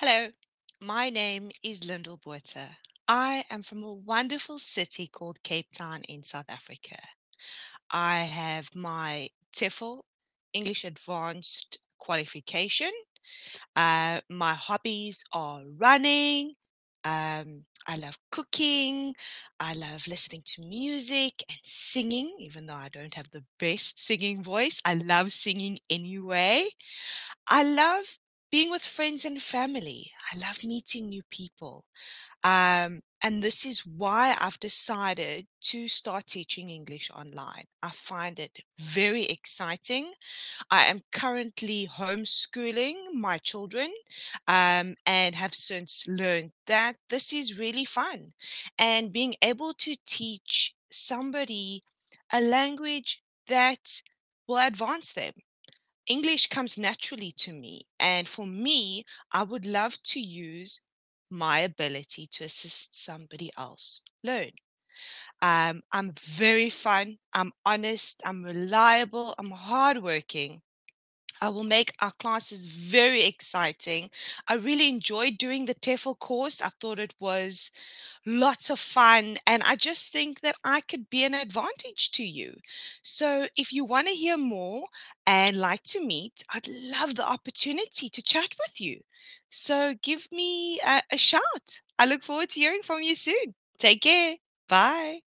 Hello, my name is Lyndle Botha. I am from a wonderful city called Cape Town in South Africa. I have my TEFL English Advanced qualification. Uh, my hobbies are running. Um, I love cooking. I love listening to music and singing, even though I don't have the best singing voice. I love singing anyway. I love being with friends and family. I love meeting new people. Um, and this is why I've decided to start teaching English online. I find it very exciting. I am currently homeschooling my children um, and have since learned that this is really fun. And being able to teach somebody a language that will advance them English comes naturally to me. And for me, I would love to use my ability to assist somebody else learn. Um, I'm very fun, I'm honest, I'm reliable, I'm hardworking. I will make our classes very exciting. I really enjoyed doing the TEFL course. I thought it was lots of fun, and I just think that I could be an advantage to you. So, if you want to hear more and like to meet, I'd love the opportunity to chat with you. So, give me a, a shout. I look forward to hearing from you soon. Take care. Bye.